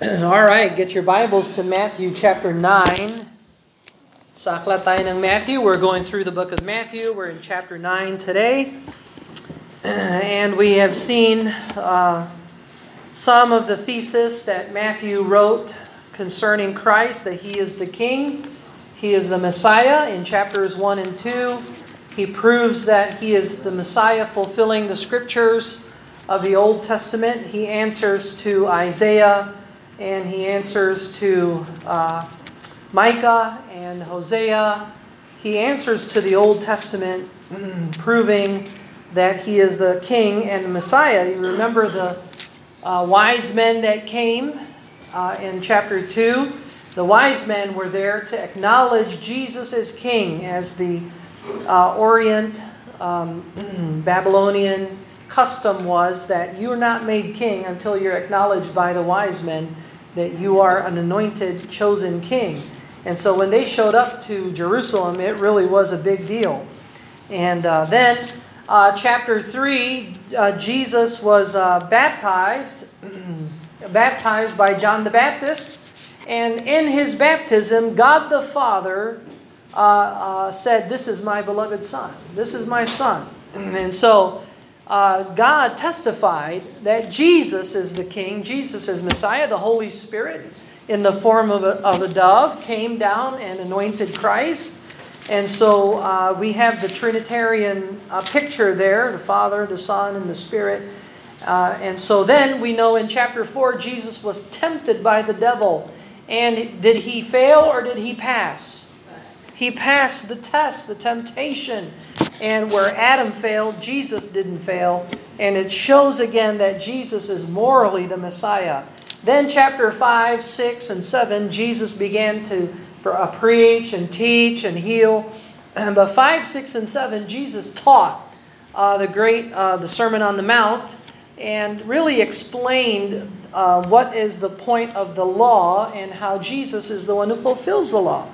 All right, get your Bibles to Matthew chapter 9. Sa aklat tayo ng Matthew. We're going through the book of Matthew. We're in chapter 9 today. And we have seen uh, some of the thesis that Matthew wrote concerning Christ, that he is the king, he is the Messiah in chapters 1 and 2. He proves that he is the Messiah fulfilling the scriptures of the Old Testament. He answers to Isaiah and he answers to uh, Micah and Hosea. He answers to the Old Testament, proving that he is the king and the Messiah. You remember the uh, wise men that came uh, in chapter 2. The wise men were there to acknowledge Jesus as king, as the uh, Orient um, Babylonian custom was that you're not made king until you're acknowledged by the wise men that you are an anointed, chosen king. And so when they showed up to Jerusalem, it really was a big deal. And uh, then, uh, chapter 3, uh, Jesus was uh, baptized, baptized by John the Baptist. And in his baptism, God the Father uh, uh, said, This is my beloved Son. This is my Son. And so uh, God testified that Jesus is the King, Jesus is Messiah, the Holy Spirit in the form of a, of a dove came down and anointed Christ. And so uh, we have the Trinitarian uh, picture there the Father, the Son, and the Spirit. Uh, and so then we know in chapter 4, Jesus was tempted by the devil. And did he fail or did he pass? He passed the test, the temptation. And where Adam failed, Jesus didn't fail. And it shows again that Jesus is morally the Messiah. Then, chapter 5, 6, and 7, Jesus began to uh, preach and teach and heal. But 5, 6, and 7, Jesus taught uh, the great uh, the Sermon on the Mount and really explained uh, what is the point of the law and how Jesus is the one who fulfills the law.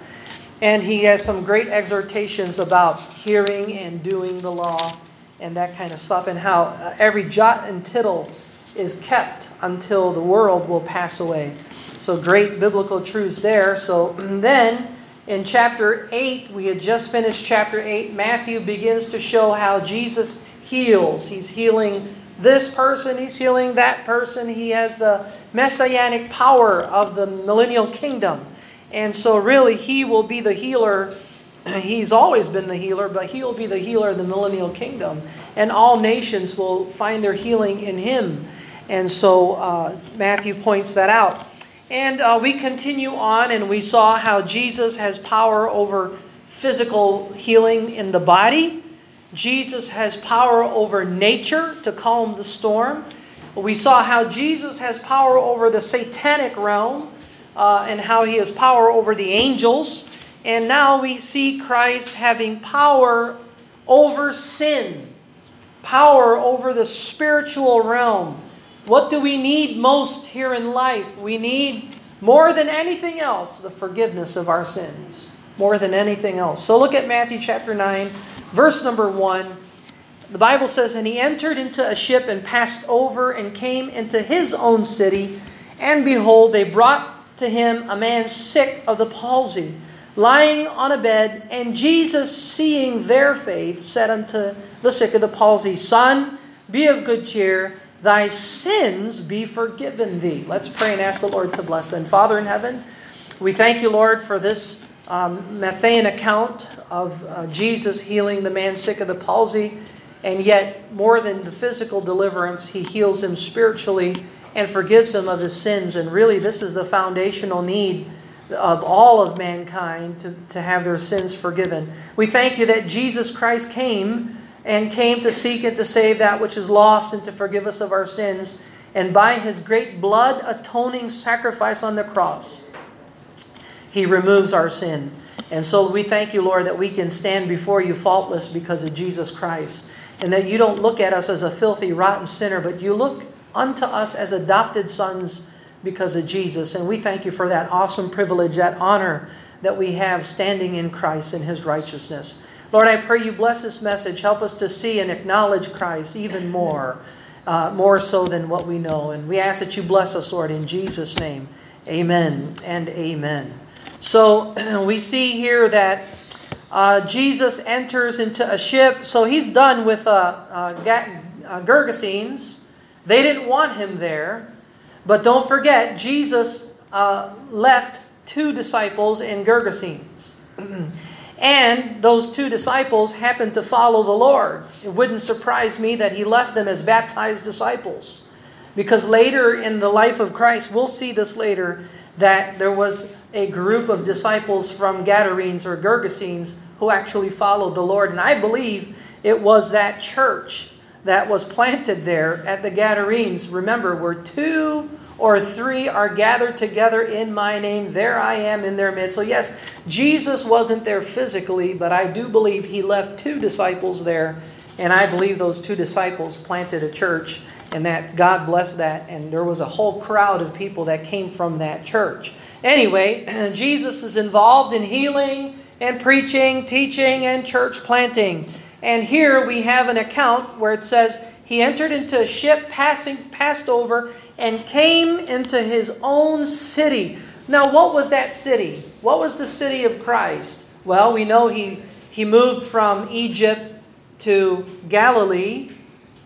And he has some great exhortations about hearing and doing the law and that kind of stuff, and how uh, every jot and tittle is kept until the world will pass away. So, great biblical truths there. So, then in chapter 8, we had just finished chapter 8, Matthew begins to show how Jesus heals. He's healing this person, he's healing that person. He has the messianic power of the millennial kingdom. And so, really, he will be the healer. He's always been the healer, but he will be the healer of the millennial kingdom. And all nations will find their healing in him. And so, uh, Matthew points that out. And uh, we continue on, and we saw how Jesus has power over physical healing in the body. Jesus has power over nature to calm the storm. We saw how Jesus has power over the satanic realm uh, and how he has power over the angels. And now we see Christ having power over sin, power over the spiritual realm. What do we need most here in life? We need more than anything else the forgiveness of our sins. More than anything else. So look at Matthew chapter 9, verse number 1. The Bible says, And he entered into a ship and passed over and came into his own city. And behold, they brought to him a man sick of the palsy, lying on a bed. And Jesus, seeing their faith, said unto the sick of the palsy, Son, be of good cheer, thy sins be forgiven thee. Let's pray and ask the Lord to bless them. Father in heaven, we thank you, Lord, for this um, Matthean account of uh, Jesus healing the man sick of the palsy. And yet, more than the physical deliverance, he heals him spiritually and forgives him of his sins. And really, this is the foundational need of all of mankind to, to have their sins forgiven. We thank you that Jesus Christ came and came to seek and to save that which is lost and to forgive us of our sins. And by his great blood atoning sacrifice on the cross, he removes our sin. And so we thank you, Lord, that we can stand before you faultless because of Jesus Christ. And that you don't look at us as a filthy, rotten sinner, but you look unto us as adopted sons because of Jesus. And we thank you for that awesome privilege, that honor that we have standing in Christ and his righteousness. Lord, I pray you bless this message. Help us to see and acknowledge Christ even more uh, more so than what we know. And we ask that you bless us, Lord, in Jesus' name. Amen and amen. So we see here that uh, Jesus enters into a ship. So he's done with uh, uh, uh Gergesenes. They didn't want him there. But don't forget, Jesus uh, left two disciples in Gergesenes. and those two disciples happened to follow the Lord. It wouldn't surprise me that he left them as baptized disciples. Because later in the life of Christ, we'll see this later, that there was a group of disciples from Gadarenes or Gergesenes who actually followed the Lord. And I believe it was that church that was planted there at the Gadarenes. Remember, where two or three are gathered together in my name, there I am in their midst. So, yes, Jesus wasn't there physically, but I do believe he left two disciples there. And I believe those two disciples planted a church and that God blessed that. And there was a whole crowd of people that came from that church. Anyway, Jesus is involved in healing and preaching, teaching, and church planting. And here we have an account where it says, He entered into a ship passing, passed over, and came into his own city. Now, what was that city? What was the city of Christ? Well, we know he, he moved from Egypt to Galilee,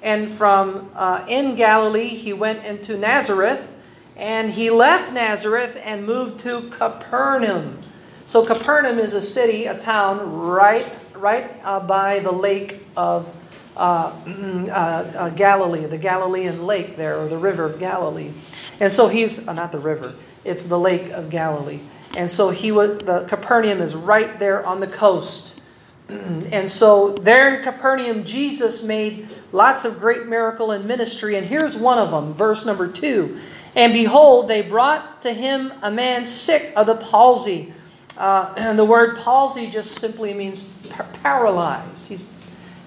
and from uh, in Galilee, he went into Nazareth, and he left Nazareth and moved to Capernaum. So, Capernaum is a city, a town right, right uh, by the lake of uh, uh, uh, Galilee, the Galilean lake there, or the river of Galilee. And so he's, uh, not the river, it's the lake of Galilee. And so he was, the Capernaum is right there on the coast. and so there in Capernaum, Jesus made lots of great miracle and ministry. And here's one of them, verse number two. And behold, they brought to him a man sick of the palsy. Uh, and the word palsy just simply means par- paralyzed. He's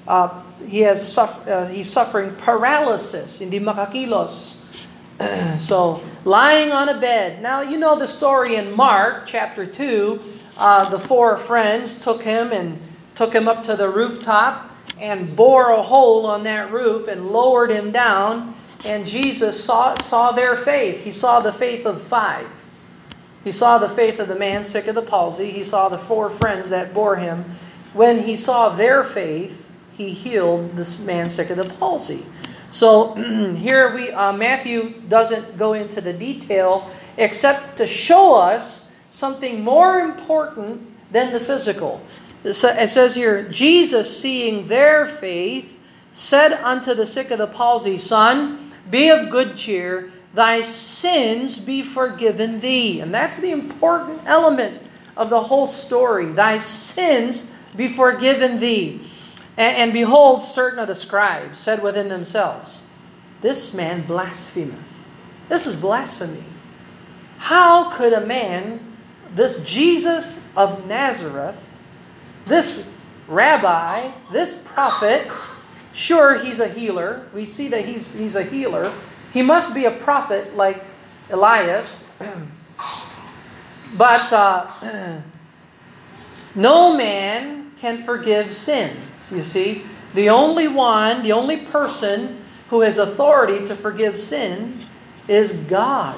uh, he has suff- uh, he's suffering paralysis, hindi makakilos. so, lying on a bed. Now, you know the story in Mark chapter 2. Uh, the four friends took him and took him up to the rooftop and bore a hole on that roof and lowered him down. And Jesus saw, saw their faith. He saw the faith of five. He saw the faith of the man sick of the palsy. He saw the four friends that bore him. When he saw their faith, he healed this man sick of the palsy. So here we uh, Matthew doesn't go into the detail except to show us something more important than the physical. It says here, Jesus seeing their faith said unto the sick of the palsy, Son, be of good cheer, thy sins be forgiven thee. And that's the important element of the whole story. Thy sins be forgiven thee. And, and behold, certain of the scribes said within themselves, This man blasphemeth. This is blasphemy. How could a man, this Jesus of Nazareth, this rabbi, this prophet, sure, he's a healer. We see that he's, he's a healer. He must be a prophet like Elias. but uh, no man can forgive sins. You see, the only one, the only person who has authority to forgive sin is God.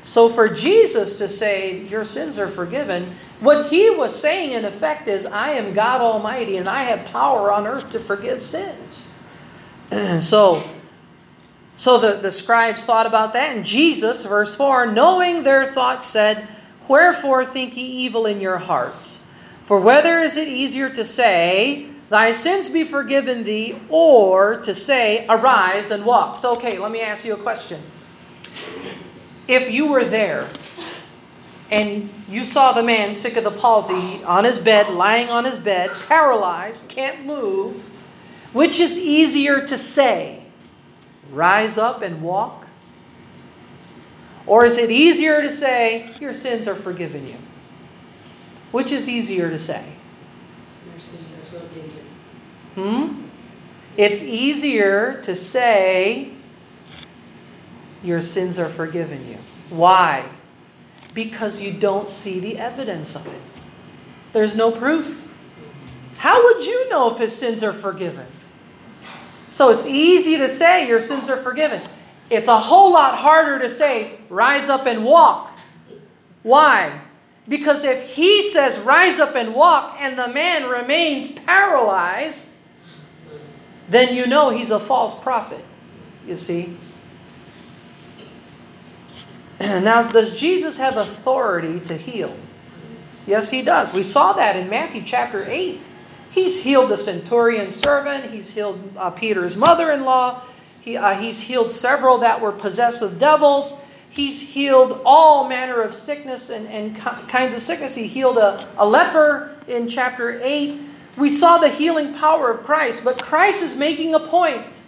So for Jesus to say, Your sins are forgiven, what he was saying in effect is, I am God Almighty and I have power on earth to forgive sins. so, so the, the scribes thought about that, and Jesus, verse 4, knowing their thoughts, said, Wherefore think ye evil in your hearts? For whether is it easier to say, Thy sins be forgiven thee, or to say, Arise and walk? So, okay, let me ask you a question. If you were there and you saw the man sick of the palsy on his bed, lying on his bed, paralyzed, can't move, which is easier to say, Rise up and walk? Or is it easier to say, Your sins are forgiven you? Which is easier to say? Hmm? It's easier to say your sins are forgiven you. Why? Because you don't see the evidence of it. There's no proof. How would you know if his sins are forgiven? So it's easy to say your sins are forgiven. It's a whole lot harder to say, rise up and walk. Why? Because if he says, rise up and walk, and the man remains paralyzed, then you know he's a false prophet. You see? Now, does Jesus have authority to heal? Yes, he does. We saw that in Matthew chapter 8. He's healed the centurion's servant, he's healed uh, Peter's mother in law, he, uh, he's healed several that were possessed of devils. He's healed all manner of sickness and, and kinds of sickness. He healed a, a leper in chapter 8. We saw the healing power of Christ, but Christ is making a point.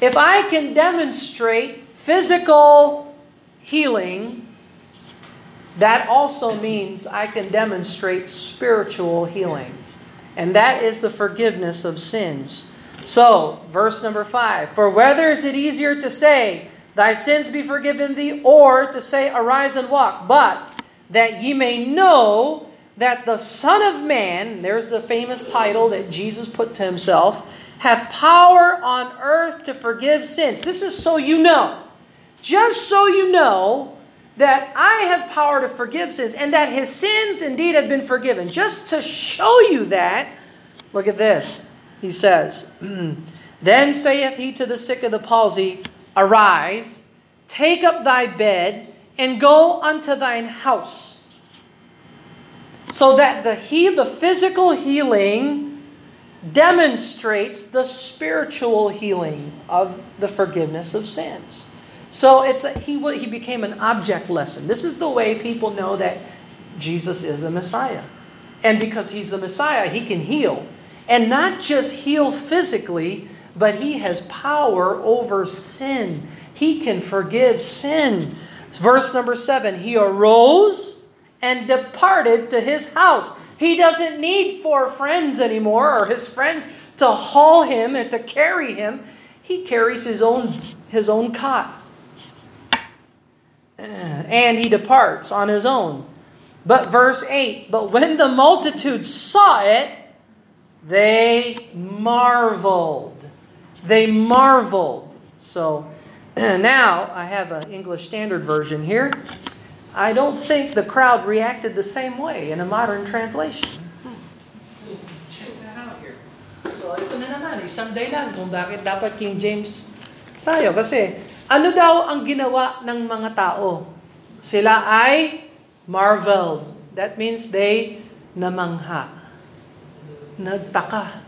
If I can demonstrate physical healing, that also means I can demonstrate spiritual healing. And that is the forgiveness of sins. So, verse number five For whether is it easier to say, Thy sins be forgiven thee, or to say, Arise and walk? But that ye may know that the Son of Man, there's the famous title that Jesus put to himself, have power on earth to forgive sins. This is so you know. Just so you know that I have power to forgive sins and that his sins indeed have been forgiven. Just to show you that, look at this. He says, Then saith he to the sick of the palsy, Arise, take up thy bed, and go unto thine house. So that the he, the physical healing demonstrates the spiritual healing of the forgiveness of sins. So it's a, he he became an object lesson. This is the way people know that Jesus is the Messiah. And because he's the Messiah, he can heal. And not just heal physically, but he has power over sin. He can forgive sin. Verse number 7, he arose and departed to his house. He doesn't need four friends anymore or his friends to haul him and to carry him. He carries his own his own cot and he departs on his own. But verse 8, but when the multitude saw it, they marveled. They marveled. So now I have an English Standard Version here. I don't think the crowd reacted the same way in a modern translation. Check that out here. So ito na naman, isang dahilan kung bakit dapat King James tayo. Kasi ano daw ang ginawa ng mga tao? Sila ay marveled. That means they namangha. Nagtaka.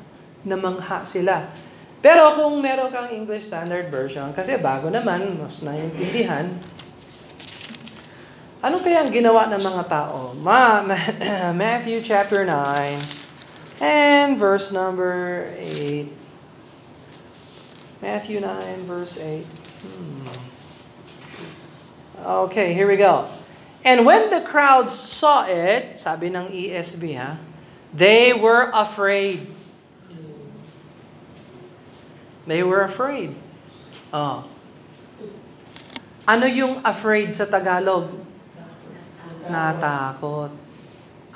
Namangha sila. Pero kung meron kang English Standard Version, kasi bago naman, mas naiintindihan, ano kaya ang ginawa ng mga tao? Ma Matthew chapter 9 and verse number 8. Matthew 9 verse 8. Hmm. Okay, here we go. And when the crowds saw it, sabi ng ESV ha, they were afraid. They were afraid. Oh. Ano yung afraid sa Tagalog? Natakot.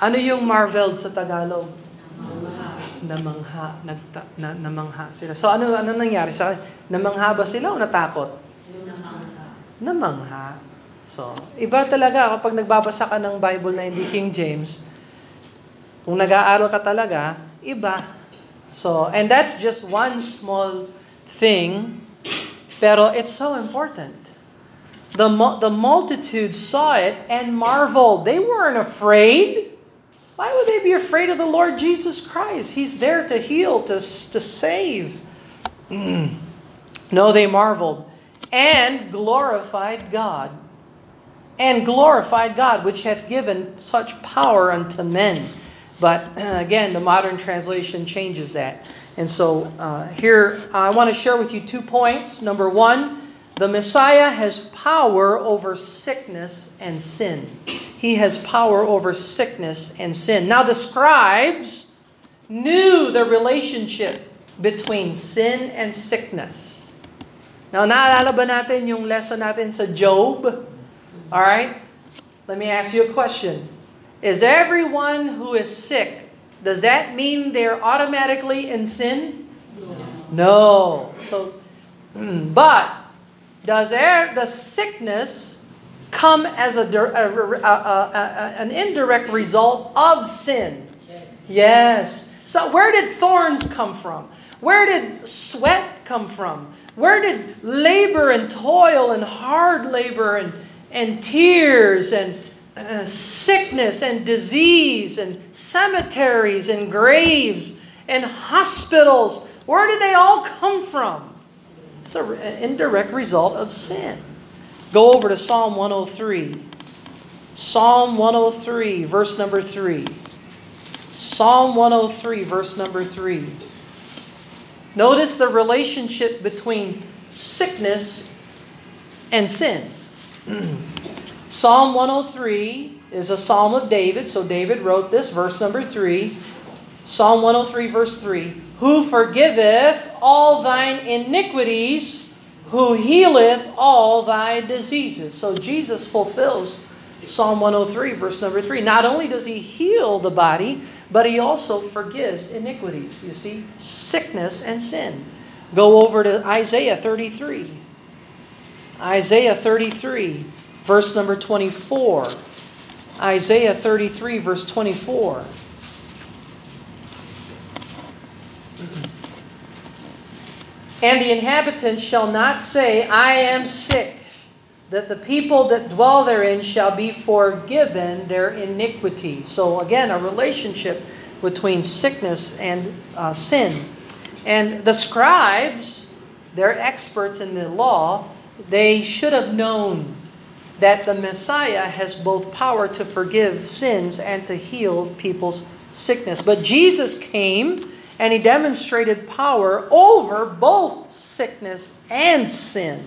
Ano yung marveled sa Tagalog? namangha, nagta, na, namangha sila. So ano ano nangyari sa namangha ba sila o natakot? Namangha. Namangha. So, iba talaga kapag nagbabasa ka ng Bible na hindi King James, kung nag-aaral ka talaga, iba. So, and that's just one small thing, pero it's so important. The, the multitude saw it and marveled. They weren't afraid. Why would they be afraid of the Lord Jesus Christ? He's there to heal, to, to save. No, they marveled and glorified God. And glorified God, which hath given such power unto men. But again, the modern translation changes that. And so uh, here, I want to share with you two points. Number one, the Messiah has power over sickness and sin. He has power over sickness and sin. Now, the scribes knew the relationship between sin and sickness. Now, naalala ba natin yung lesson natin sa Job? All right? Let me ask you a question. Is everyone who is sick, does that mean they're automatically in sin? No. So, but does air, the sickness come as a, a, a, an indirect result of sin? Yes. yes. So where did thorns come from? Where did sweat come from? Where did labor and toil and hard labor and, and tears and uh, sickness and disease and cemeteries and graves and hospitals, where did they all come from? It's an indirect result of sin. Go over to Psalm 103. Psalm 103, verse number 3. Psalm 103, verse number 3. Notice the relationship between sickness and sin. psalm 103 is a psalm of David, so David wrote this, verse number 3. Psalm 103, verse 3 Who forgiveth all thine iniquities, who healeth all thy diseases. So Jesus fulfills Psalm 103, verse number 3. Not only does he heal the body, but he also forgives iniquities. You see, sickness and sin. Go over to Isaiah 33. Isaiah 33, verse number 24. Isaiah 33, verse 24. And the inhabitants shall not say, I am sick that the people that dwell therein shall be forgiven their iniquity. So, again, a relationship between sickness and uh, sin. And the scribes, they're experts in the law, they should have known that the Messiah has both power to forgive sins and to heal people's sickness. But Jesus came and he demonstrated power over both sickness and sin.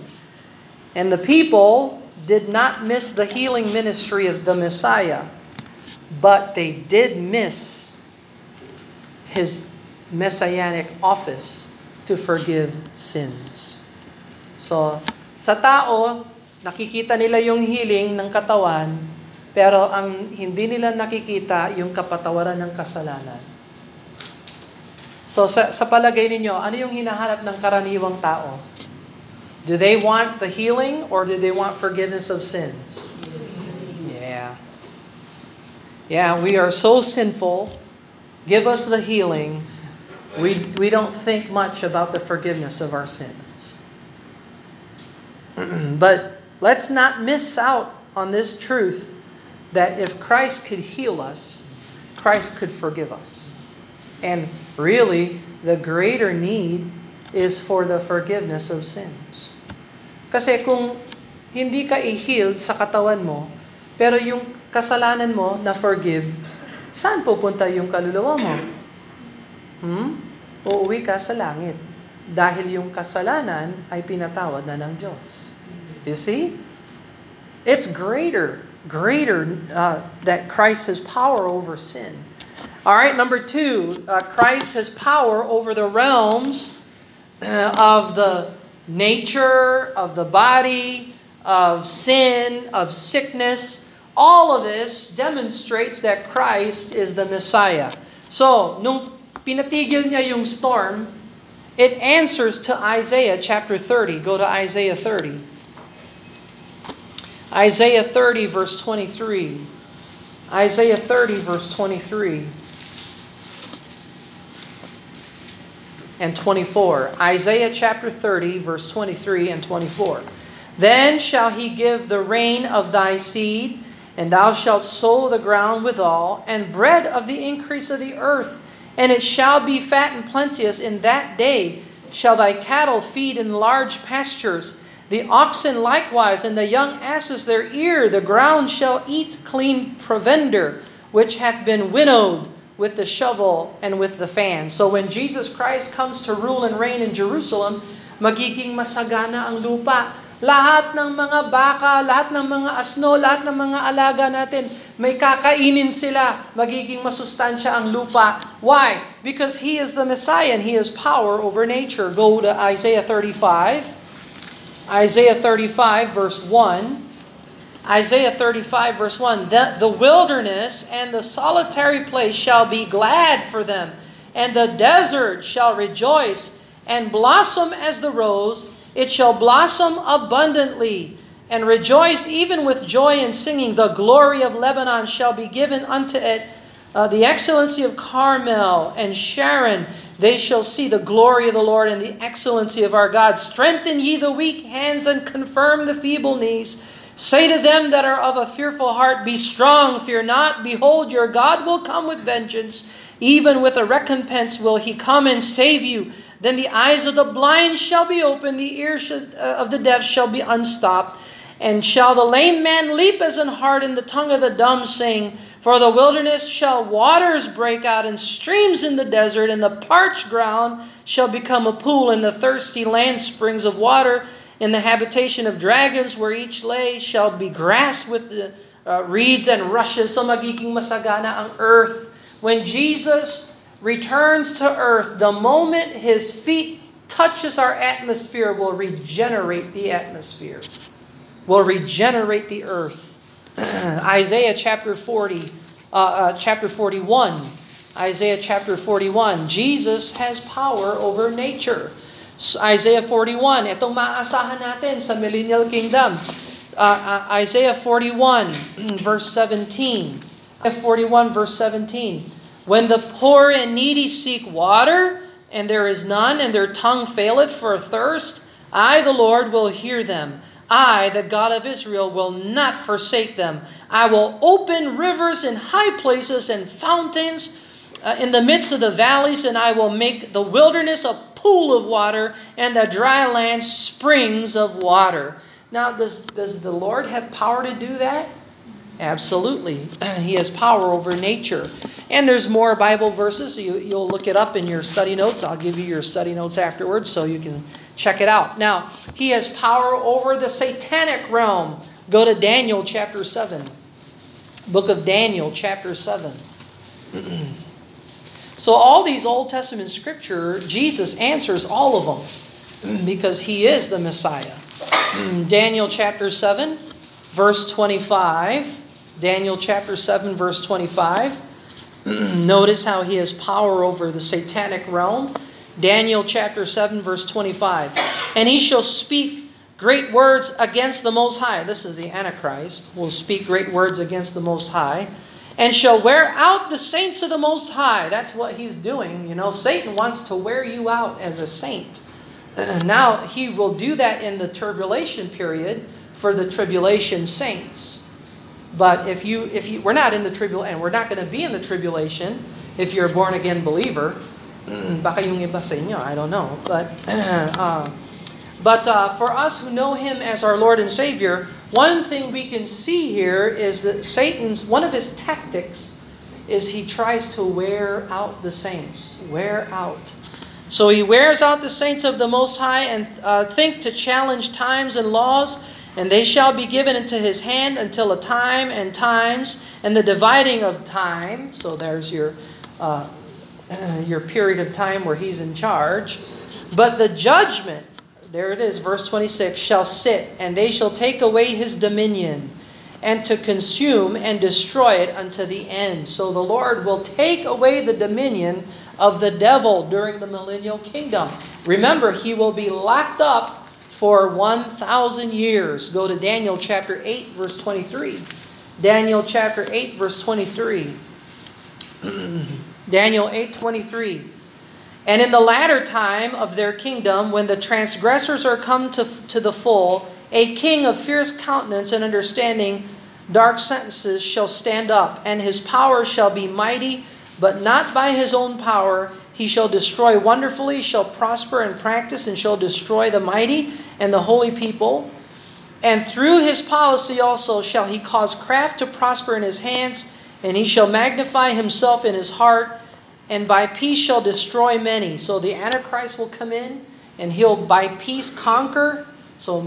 And the people did not miss the healing ministry of the Messiah, but they did miss his messianic office to forgive sins. So, sa tao, nakikita nila yung healing ng katawan, pero ang hindi nila nakikita yung kapatawaran ng kasalanan. So sa, sa palagay ninyo, ano yung hinahanap ng karaniwang tao? Do they want the healing or do they want forgiveness of sins? Yeah. Yeah, we are so sinful. Give us the healing. We, we don't think much about the forgiveness of our sins. but let's not miss out on this truth that if Christ could heal us, Christ could forgive us. And really, the greater need is for the forgiveness of sins. Kasi kung hindi ka i-healed sa katawan mo, pero yung kasalanan mo na forgive, saan pupunta yung kaluluwa mo? Hmm? Uuwi ka sa langit. Dahil yung kasalanan ay pinatawad na ng Diyos. You see? It's greater, greater uh, that Christ has power over sin. All right, number two, uh, Christ has power over the realms uh, of the nature, of the body, of sin, of sickness. All of this demonstrates that Christ is the Messiah. So, nung pinatigil niya yung storm, it answers to Isaiah chapter 30. Go to Isaiah 30. Isaiah 30, verse 23. Isaiah 30, verse 23. and 24. Isaiah chapter 30, verse 23 and 24. Then shall he give the rain of thy seed, and thou shalt sow the ground withal, and bread of the increase of the earth. And it shall be fat and plenteous in that day. Shall thy cattle feed in large pastures, the oxen likewise, and the young asses their ear. The ground shall eat clean provender, which hath been winnowed with the shovel and with the fan. So when Jesus Christ comes to rule and reign in Jerusalem, magiging masagana ang lupa. Lahat ng mga baka, lahat ng mga asno, lahat ng mga alaga natin, may kakainin sila. Magiging masustansya ang lupa. Why? Because He is the Messiah and He has power over nature. Go to Isaiah 35. Isaiah 35 verse 1. Isaiah 35, verse 1 the, the wilderness and the solitary place shall be glad for them, and the desert shall rejoice, and blossom as the rose. It shall blossom abundantly and rejoice even with joy and singing. The glory of Lebanon shall be given unto it, uh, the excellency of Carmel and Sharon. They shall see the glory of the Lord and the excellency of our God. Strengthen ye the weak hands and confirm the feeble knees. Say to them that are of a fearful heart, Be strong, fear not. Behold, your God will come with vengeance. Even with a recompense will he come and save you. Then the eyes of the blind shall be opened, the ears uh, of the deaf shall be unstopped. And shall the lame man leap as an hart, and the tongue of the dumb sing? For the wilderness shall waters break out, and streams in the desert, and the parched ground shall become a pool, and the thirsty land springs of water in the habitation of dragons where each lay shall be grass with the uh, reeds and rushes. So magiging masagana ang earth. When Jesus returns to earth, the moment his feet touches our atmosphere will regenerate the atmosphere. Will regenerate the earth. Isaiah chapter 40, uh, uh, chapter 41. Isaiah chapter 41. Jesus has power over nature. Isaiah 41, itong maaasahan natin sa millennial kingdom. Uh, uh, Isaiah 41, verse 17. 41, verse 17. When the poor and needy seek water, and there is none, and their tongue faileth for thirst, I, the Lord, will hear them. I, the God of Israel, will not forsake them. I will open rivers in high places and fountains uh, in the midst of the valleys, and I will make the wilderness a pool of water and the dry land springs of water. Now, does, does the Lord have power to do that? Absolutely. He has power over nature. And there's more Bible verses. You, you'll look it up in your study notes. I'll give you your study notes afterwards so you can check it out. Now, He has power over the satanic realm. Go to Daniel chapter 7. Book of Daniel chapter 7. So all these Old Testament scripture, Jesus answers all of them because he is the Messiah. Daniel chapter 7, verse 25. Daniel chapter 7, verse 25. Notice how he has power over the satanic realm. Daniel chapter 7, verse 25. And he shall speak great words against the Most High. This is the Antichrist, will speak great words against the Most High and shall wear out the saints of the Most High. That's what he's doing. You know, Satan wants to wear you out as a saint. Now, he will do that in the tribulation period for the tribulation saints. But if you, if you, we're not in the tribulation, and we're not going to be in the tribulation if you're a born again believer. Baka yung iba sa inyo, I don't know. But, uh, but uh, for us who know Him as our Lord and Savior, one thing we can see here is that Satan's, one of his tactics is he tries to wear out the saints. Wear out. So he wears out the saints of the Most High and uh, think to challenge times and laws, and they shall be given into his hand until a time and times and the dividing of time. So there's your uh, your period of time where he's in charge. But the judgment there it is, verse 26 shall sit, and they shall take away his dominion, and to consume and destroy it unto the end. So the Lord will take away the dominion of the devil during the millennial kingdom. Remember, he will be locked up for 1,000 years. Go to Daniel chapter 8, verse 23. Daniel chapter 8, verse 23. Daniel 8:23 And in the latter time of their kingdom, when the transgressors are come to, to the full, a king of fierce countenance and understanding dark sentences shall stand up, and his power shall be mighty, but not by his own power. He shall destroy wonderfully, shall prosper and practice, and shall destroy the mighty and the holy people. And through his policy also shall he cause craft to prosper in his hands, and he shall magnify himself in his heart and by peace shall destroy many. So the Antichrist will come in and he'll by peace conquer. So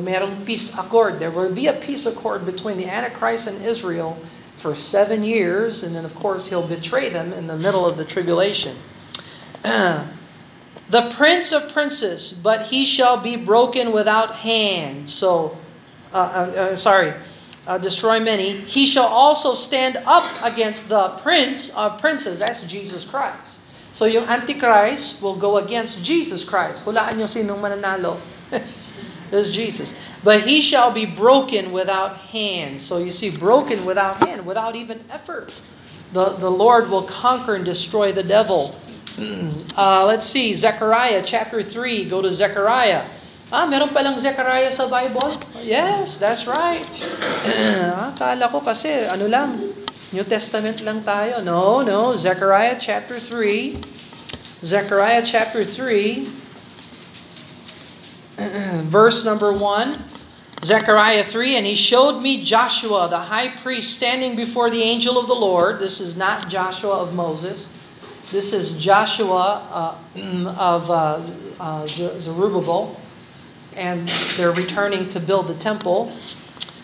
peace accord. There will be a peace accord between the Antichrist and Israel for seven years, and then of course he'll betray them in the middle of the tribulation. the prince of princes, but he shall be broken without hand. So, uh, uh, uh, sorry, uh, destroy many, he shall also stand up against the prince of princes. That's Jesus Christ. So yung Antichrist will go against Jesus Christ. Hulaan nyo sinong mananalo. It's Jesus. But he shall be broken without hands. So you see, broken without hand, without even effort. The, the Lord will conquer and destroy the devil. Uh, let's see, Zechariah chapter 3. Go to Zechariah. Ah, meron palang Zechariah sa Bible? Yes, that's right. Akala ko kasi, ano lang, New Testament lang tayo. No, no, Zechariah chapter 3. Zechariah chapter 3, verse number 1. Zechariah 3, and he showed me Joshua, the high priest, standing before the angel of the Lord. This is not Joshua of Moses. This is Joshua uh, of uh, uh, Zerubbabel, and they're returning to build the temple.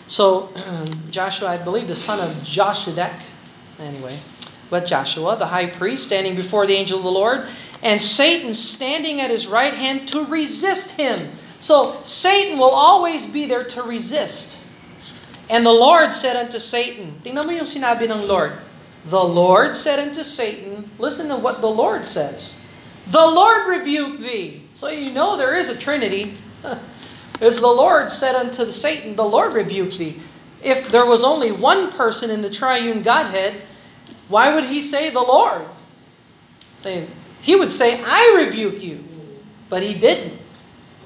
So um, Joshua, I believe, the son of Joshua, anyway, but Joshua, the high priest, standing before the angel of the Lord, and Satan standing at his right hand to resist him. So Satan will always be there to resist. And the Lord said unto Satan, tingnan mo yung sinabi ng Lord, the Lord said unto Satan, listen to what the Lord says. The Lord rebuke thee. So you know there is a Trinity. As the Lord said unto Satan, the Lord rebuked thee. If there was only one person in the triune Godhead, why would he say the Lord? He would say, I rebuke you. But he didn't.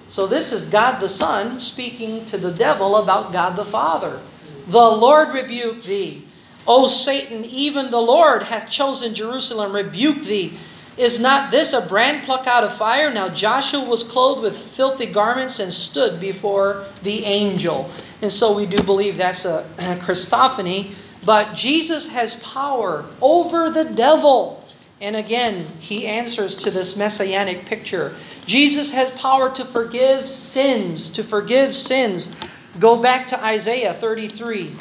So this is God the Son speaking to the devil about God the Father. The Lord rebuke thee. O Satan, even the Lord hath chosen Jerusalem, rebuke thee. Is not this a brand plucked out of fire? Now Joshua was clothed with filthy garments and stood before the angel. And so we do believe that's a Christophany. But Jesus has power over the devil. And again, he answers to this messianic picture. Jesus has power to forgive sins, to forgive sins. Go back to Isaiah 33.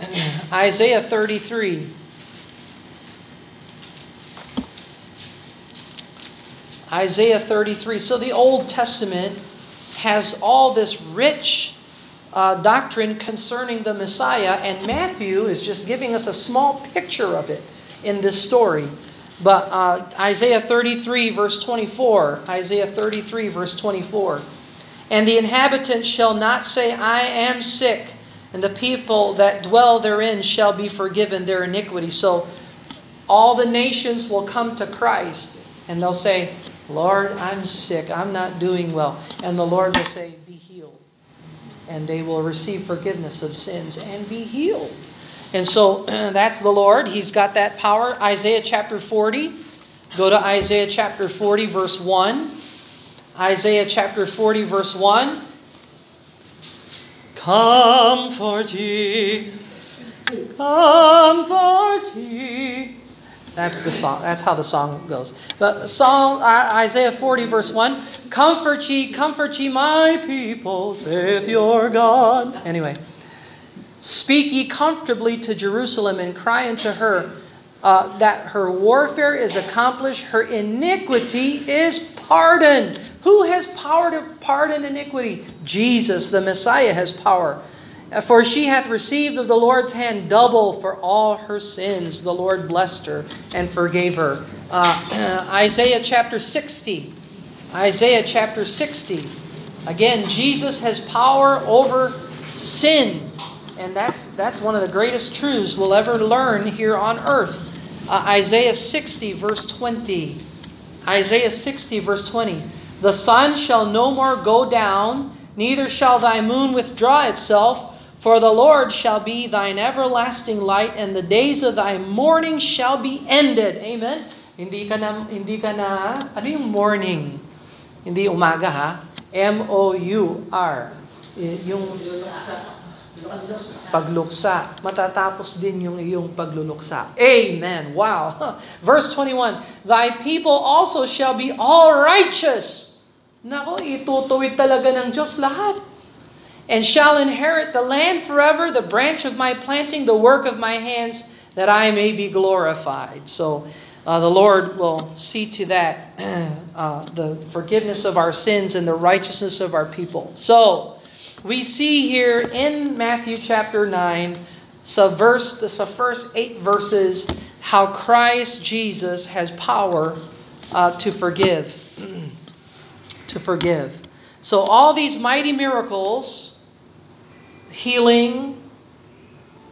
Isaiah 33. Isaiah 33. So the Old Testament has all this rich uh, doctrine concerning the Messiah, and Matthew is just giving us a small picture of it in this story. But uh, Isaiah 33, verse 24, Isaiah 33, verse 24. And the inhabitants shall not say, I am sick and the people that dwell therein shall be forgiven their iniquity. So all the nations will come to Christ and they'll say, Lord, I'm sick. I'm not doing well. And the Lord will say, Be healed. And they will receive forgiveness of sins and be healed. And so that's the Lord. He's got that power. Isaiah chapter 40. Go to Isaiah chapter 40, verse 1. Isaiah chapter 40, verse 1. Comfort ye, comfort ye. That's the song. That's how the song goes. But song Isaiah 40 verse 1, comfort ye, comfort ye my people, saith your God. Anyway, speak ye comfortably to Jerusalem and cry unto her uh, that her warfare is accomplished, her iniquity is pardoned. Who has power to pardon iniquity? Jesus, the Messiah, has power. For she hath received of the Lord's hand double for all her sins. The Lord blessed her and forgave her. Uh, Isaiah chapter 60. Isaiah chapter 60. Again, Jesus has power over sin. And that's, that's one of the greatest truths we'll ever learn here on earth. Uh, Isaiah 60, verse 20. Isaiah 60, verse 20. The sun shall no more go down, neither shall thy moon withdraw itself, for the Lord shall be thine everlasting light, and the days of thy mourning shall be ended. Amen? Hindi ka na, hindi ka na, ano yung morning? Hindi umaga ha? M-O-U-R. Yung pagluksa. Matatapos din yung iyong pagluluksa. Amen. Wow. Verse 21, Thy people also shall be all righteous Nako, itutuwid talaga ng Diyos lahat. And shall inherit the land forever, the branch of my planting, the work of my hands, that I may be glorified. So uh, the Lord will see to that, uh, the forgiveness of our sins and the righteousness of our people. So we see here in Matthew chapter 9, so verse, the first eight verses, how Christ Jesus has power uh, to forgive. to forgive. So, all these mighty miracles, healing,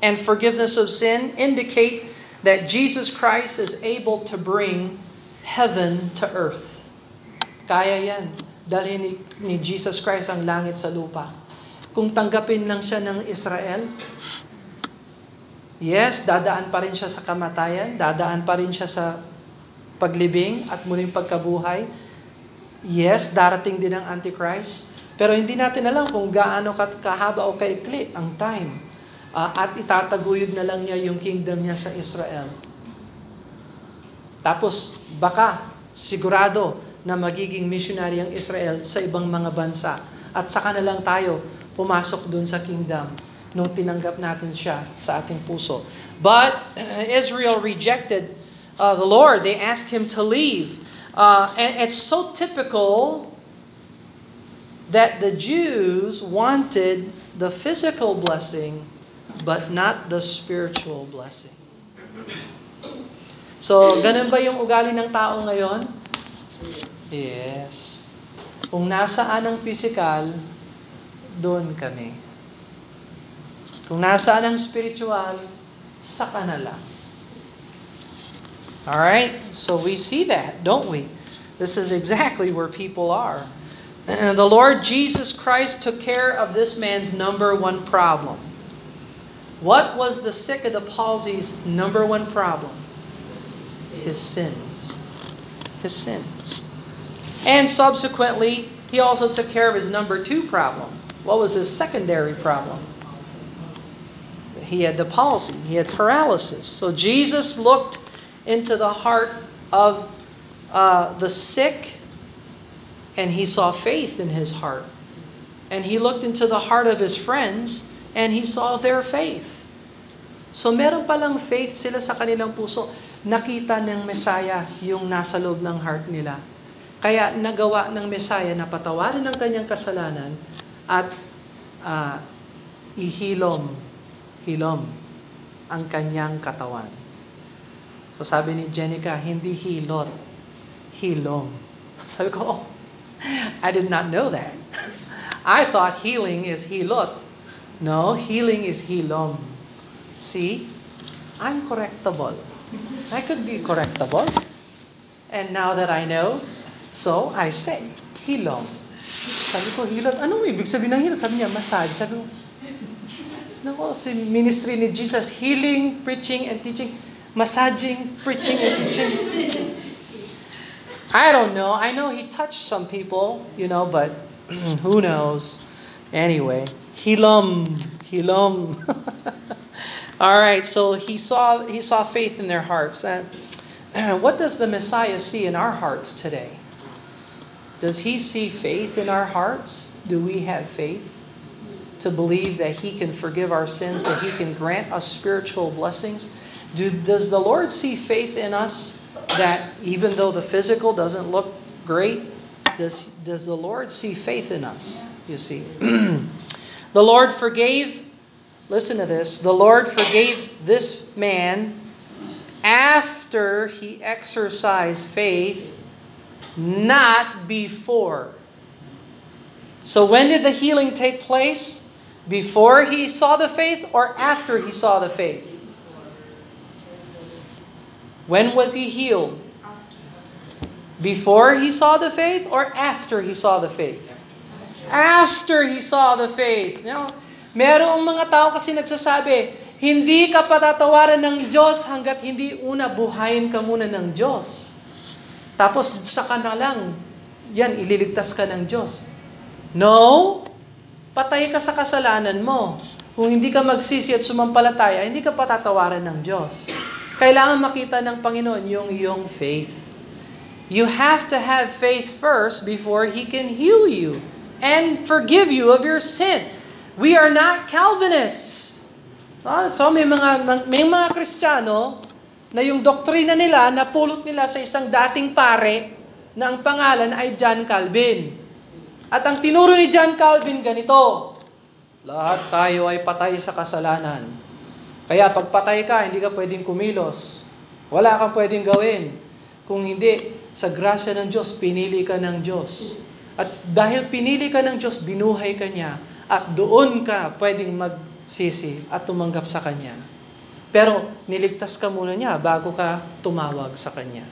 and forgiveness of sin indicate that Jesus Christ is able to bring heaven to earth. Kaya yan. Dalhin ni, ni Jesus Christ ang langit sa lupa. Kung tanggapin lang siya ng Israel, yes, dadaan pa rin siya sa kamatayan, dadaan pa rin siya sa paglibing at muling pagkabuhay. Yes, darating din ang Antichrist. Pero hindi natin alam kung gaano kahaba o kaikli ang time. Uh, at itataguyod na lang niya yung kingdom niya sa Israel. Tapos, baka, sigurado na magiging missionary ang Israel sa ibang mga bansa. At saka na lang tayo pumasok dun sa kingdom nung tinanggap natin siya sa ating puso. But Israel rejected uh, the Lord. They asked him to leave. Uh, and it's so typical that the Jews wanted the physical blessing, but not the spiritual blessing. So, ganun ba yung ugali ng tao ngayon? Yes. Kung nasaan ang physical, doon kami. Kung nasaan ang spiritual, sa kanala. All right? So we see that, don't we? This is exactly where people are. And the Lord Jesus Christ took care of this man's number one problem. What was the sick of the palsy's number one problem? His sins. His sins. And subsequently, he also took care of his number two problem. What was his secondary problem? He had the palsy, he had paralysis. So Jesus looked into the heart of uh, the sick and he saw faith in his heart. And he looked into the heart of his friends and he saw their faith. So meron palang faith sila sa kanilang puso. Nakita ng Messiah yung nasa loob ng heart nila. Kaya nagawa ng Messiah na patawarin ang kanyang kasalanan at uh, ihilom, hilom ang kanyang katawan. So sabi ni Jenica, hindi hilot, hilom. Sabi ko, oh, I did not know that. I thought healing is hilot. No, healing is hilom. See? I'm correctable. I could be correctable. And now that I know, so I say, hilom. Sabi ko, hilot, anong ibig sabihin ng hilot? Sabi niya, massage. Sabi ko, nako, si ministry ni Jesus, healing, preaching, and teaching. Massaging, preaching, and teaching. I don't know. I know he touched some people, you know, but who knows? Anyway, hilom, hilom. All right, so he saw he saw faith in their hearts. Uh, and what does the Messiah see in our hearts today? Does he see faith in our hearts? Do we have faith to believe that he can forgive our sins, that he can grant us spiritual blessings? Do, does the Lord see faith in us that even though the physical doesn't look great, does, does the Lord see faith in us? You see. the Lord forgave, listen to this, the Lord forgave this man after he exercised faith, not before. So when did the healing take place? Before he saw the faith or after he saw the faith? When was he healed? Before he saw the faith or after he saw the faith? After he saw the faith. Now, merong mga tao kasi nagsasabi, hindi ka patatawaran ng Diyos hanggat hindi una buhayin ka muna ng Diyos. Tapos sa ka na lang, yan, ililigtas ka ng Diyos. No, patay ka sa kasalanan mo. Kung hindi ka magsisi at sumampalataya, hindi ka patatawaran ng Diyos. Kailangan makita ng Panginoon yung iyong faith. You have to have faith first before He can heal you and forgive you of your sin. We are not Calvinists. Ah, so may mga may mga Kristiyano na yung doktrina nila napulot nila sa isang dating pare na ang pangalan ay John Calvin. At ang tinuro ni John Calvin ganito, lahat tayo ay patay sa kasalanan. Kaya pag patay ka, hindi ka pwedeng kumilos. Wala kang pwedeng gawin. Kung hindi, sa grasya ng Diyos, pinili ka ng Diyos. At dahil pinili ka ng Diyos, binuhay ka niya. At doon ka pwedeng magsisi at tumanggap sa Kanya. Pero niligtas ka muna niya bago ka tumawag sa Kanya.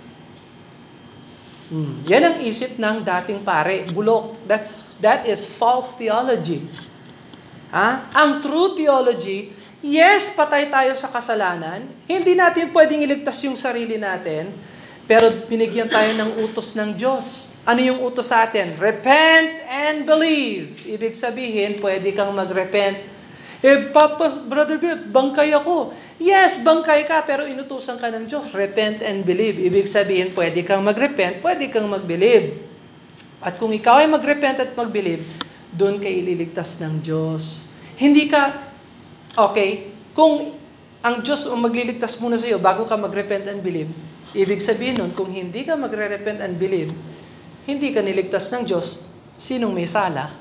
Hmm. Yan ang isip ng dating pare, bulok. That's, that is false theology. Ha? Ang true theology, yes, patay tayo sa kasalanan. Hindi natin pwedeng iligtas yung sarili natin. Pero binigyan tayo ng utos ng Diyos. Ano yung utos sa atin? Repent and believe. Ibig sabihin, pwede kang mag-repent. Eh, Papa, Brother Bill, bangkay ako. Yes, bangkay ka, pero inutusan ka ng Diyos. Repent and believe. Ibig sabihin, pwede kang mag-repent, pwede kang mag-believe. At kung ikaw ay mag-repent at mag-believe, doon ka ililigtas ng Diyos. Hindi ka, okay, kung ang Diyos ang magliligtas muna sa iyo bago ka mag-repent and believe, ibig sabihin nun, kung hindi ka magre-repent and believe, hindi ka niligtas ng Diyos, sinong may sala?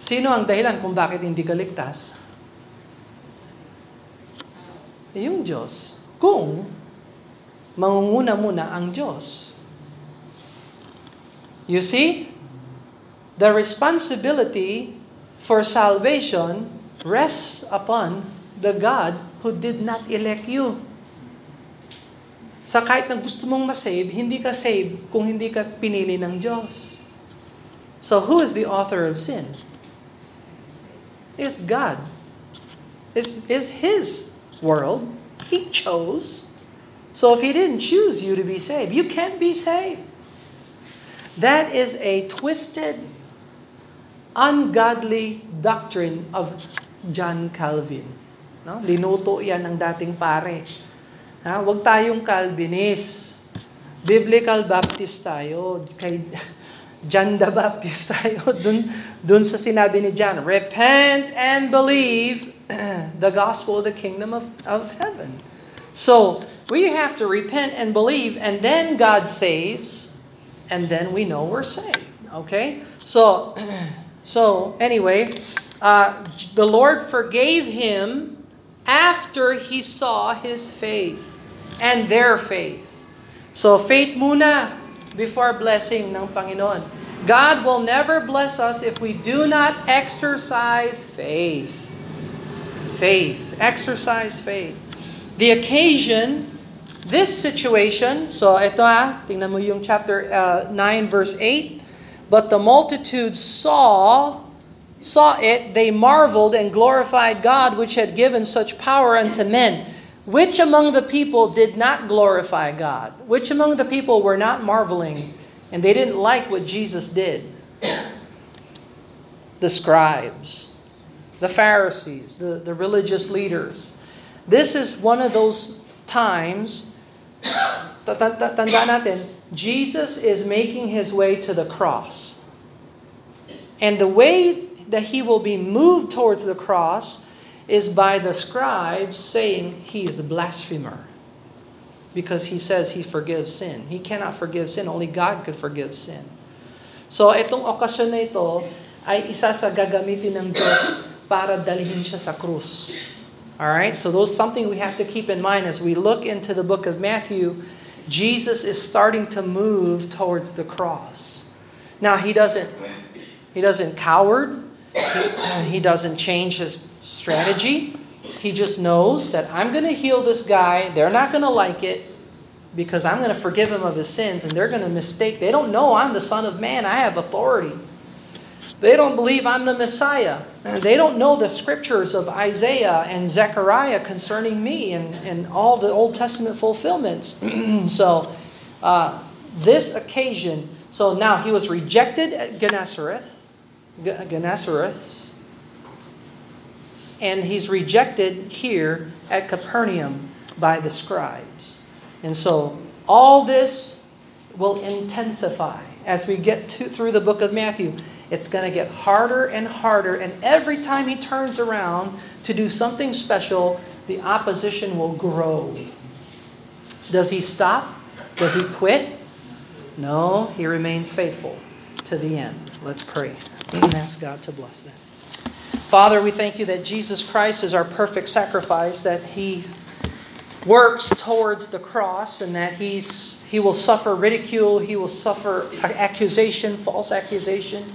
Sino ang dahilan kung bakit hindi ka ligtas? Yung Diyos. Kung mangunguna muna ang Diyos. You see? The responsibility for salvation rests upon the God who did not elect you. Sa kahit na gusto mong masave, hindi ka save kung hindi ka pinili ng Diyos. So who is the author of sin? It's God. It's, it's His world. He chose. So if He didn't choose you to be saved, you can't be saved. That is a twisted, ungodly doctrine of John Calvin. No? Linuto yan ng dating pare. Ha? Huwag tayong Calvinist. Biblical Baptist tayo. Kay John the Baptist tayo. Dun, dun sa sinabi ni John, Repent and believe the gospel of the kingdom of, of heaven. So, we have to repent and believe, and then God saves, and then we know we're saved. Okay? So, so anyway, uh, the Lord forgave him after he saw his faith and their faith. So faith muna before blessing ng Panginoon. God will never bless us if we do not exercise faith. Faith. Exercise faith. The occasion, this situation, so ito ha, tingnan mo yung chapter uh, 9 verse 8. But the multitude saw saw it, they marveled and glorified God which had given such power unto men. Which among the people did not glorify God? Which among the people were not marveling and they didn't like what Jesus did? The scribes, the Pharisees, the, the religious leaders. This is one of those times, tanda natin, Jesus is making his way to the cross. And the way that he will be moved towards the cross is by the scribes saying he's the blasphemer. Because he says he forgives sin. He cannot forgive sin. Only God could forgive sin. So itong okasyon na ito ay isa sa gagamitin ng Diyos para dalhin siya sa krus. Alright? So those something we have to keep in mind as we look into the book of Matthew. Jesus is starting to move towards the cross. Now he doesn't he doesn't coward. He, he doesn't change his strategy. He just knows that I'm going to heal this guy. They're not going to like it because I'm going to forgive him of his sins and they're going to mistake. They don't know I'm the Son of Man. I have authority. They don't believe I'm the Messiah. They don't know the scriptures of Isaiah and Zechariah concerning me and, and all the Old Testament fulfillments. so, uh, this occasion, so now he was rejected at Gennesareth. Gennesareth, and he's rejected here at Capernaum by the scribes. And so all this will intensify as we get to, through the book of Matthew. It's going to get harder and harder, and every time he turns around to do something special, the opposition will grow. Does he stop? Does he quit? No, he remains faithful to the end. Let's pray and ask God to bless them. Father, we thank you that Jesus Christ is our perfect sacrifice, that He works towards the cross and that he's he will suffer ridicule, he will suffer accusation, false accusation.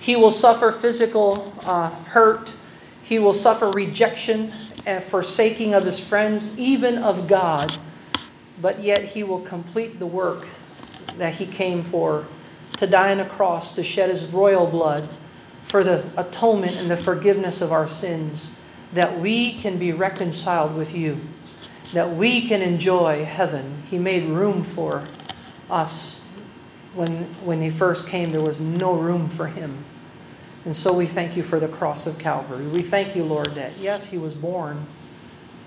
He will suffer physical uh, hurt. He will suffer rejection and forsaking of his friends, even of God. But yet he will complete the work that he came for to die on a cross, to shed his royal blood for the atonement and the forgiveness of our sins, that we can be reconciled with you that we can enjoy heaven. He made room for us. When, when He first came, there was no room for Him. And so we thank you for the cross of Calvary. We thank you, Lord, that yes, He was born,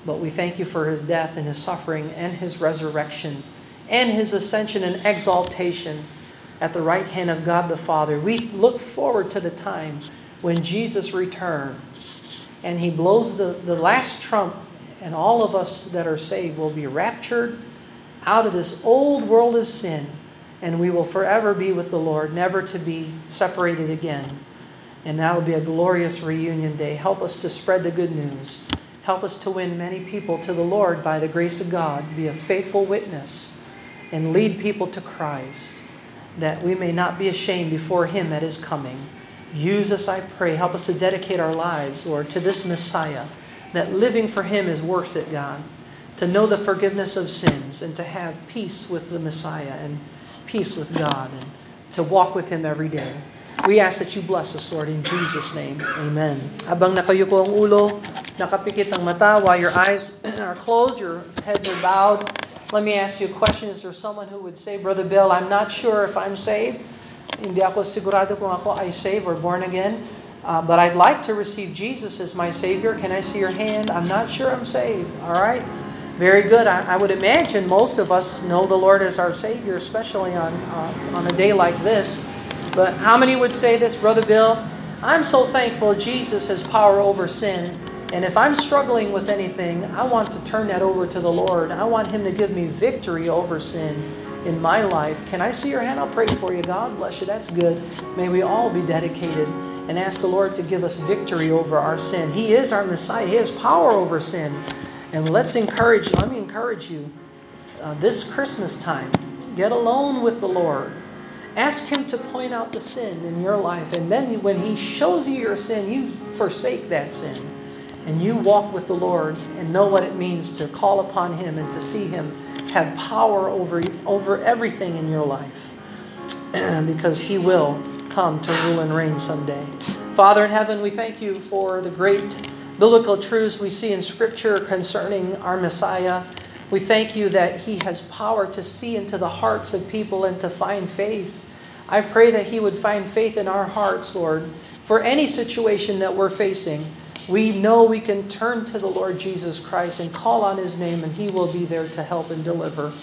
but we thank you for His death and His suffering and His resurrection and His ascension and exaltation at the right hand of God the Father. We look forward to the time when Jesus returns and He blows the, the last trump and all of us that are saved will be raptured out of this old world of sin, and we will forever be with the Lord, never to be separated again. And that will be a glorious reunion day. Help us to spread the good news. Help us to win many people to the Lord by the grace of God. Be a faithful witness and lead people to Christ that we may not be ashamed before Him at His coming. Use us, I pray. Help us to dedicate our lives, Lord, to this Messiah that living for Him is worth it, God. To know the forgiveness of sins and to have peace with the Messiah and peace with God and to walk with Him every day. We ask that you bless us, Lord, in Jesus' name. Amen. Habang nakayuko ang ulo, nakapikit ang mata, while your eyes are closed, your heads are bowed, let me ask you a question. Is there someone who would say, Brother Bill, I'm not sure if I'm saved? Hindi ako sigurado kung ako ay saved or born again. Uh, but I'd like to receive Jesus as my Savior. Can I see your hand? I'm not sure I'm saved. All right. Very good. I, I would imagine most of us know the Lord as our Savior, especially on, uh, on a day like this. But how many would say this, Brother Bill? I'm so thankful Jesus has power over sin. And if I'm struggling with anything, I want to turn that over to the Lord. I want Him to give me victory over sin in my life. Can I see your hand? I'll pray for you. God bless you. That's good. May we all be dedicated and ask the Lord to give us victory over our sin. He is our Messiah, He has power over sin. And let's encourage, let me encourage you uh, this Christmas time, get alone with the Lord. Ask Him to point out the sin in your life. And then when He shows you your sin, you forsake that sin. And you walk with the Lord and know what it means to call upon Him and to see Him have power over, over everything in your life. because He will come to rule and reign someday. Father in heaven, we thank you for the great biblical truths we see in Scripture concerning our Messiah. We thank you that He has power to see into the hearts of people and to find faith. I pray that He would find faith in our hearts, Lord, for any situation that we're facing. We know we can turn to the Lord Jesus Christ and call on His name, and He will be there to help and deliver.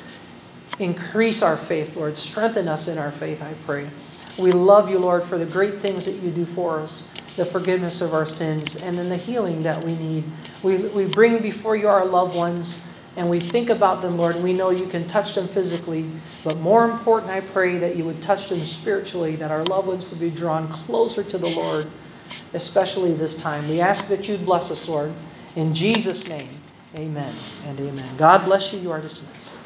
Increase our faith, Lord. Strengthen us in our faith, I pray. We love you, Lord, for the great things that you do for us, the forgiveness of our sins, and then the healing that we need. We, we bring before you our loved ones, and we think about them, Lord, and we know you can touch them physically, but more important, I pray that you would touch them spiritually, that our loved ones would be drawn closer to the Lord, especially this time. We ask that you'd bless us, Lord. In Jesus' name, amen and amen. God bless you. You are dismissed.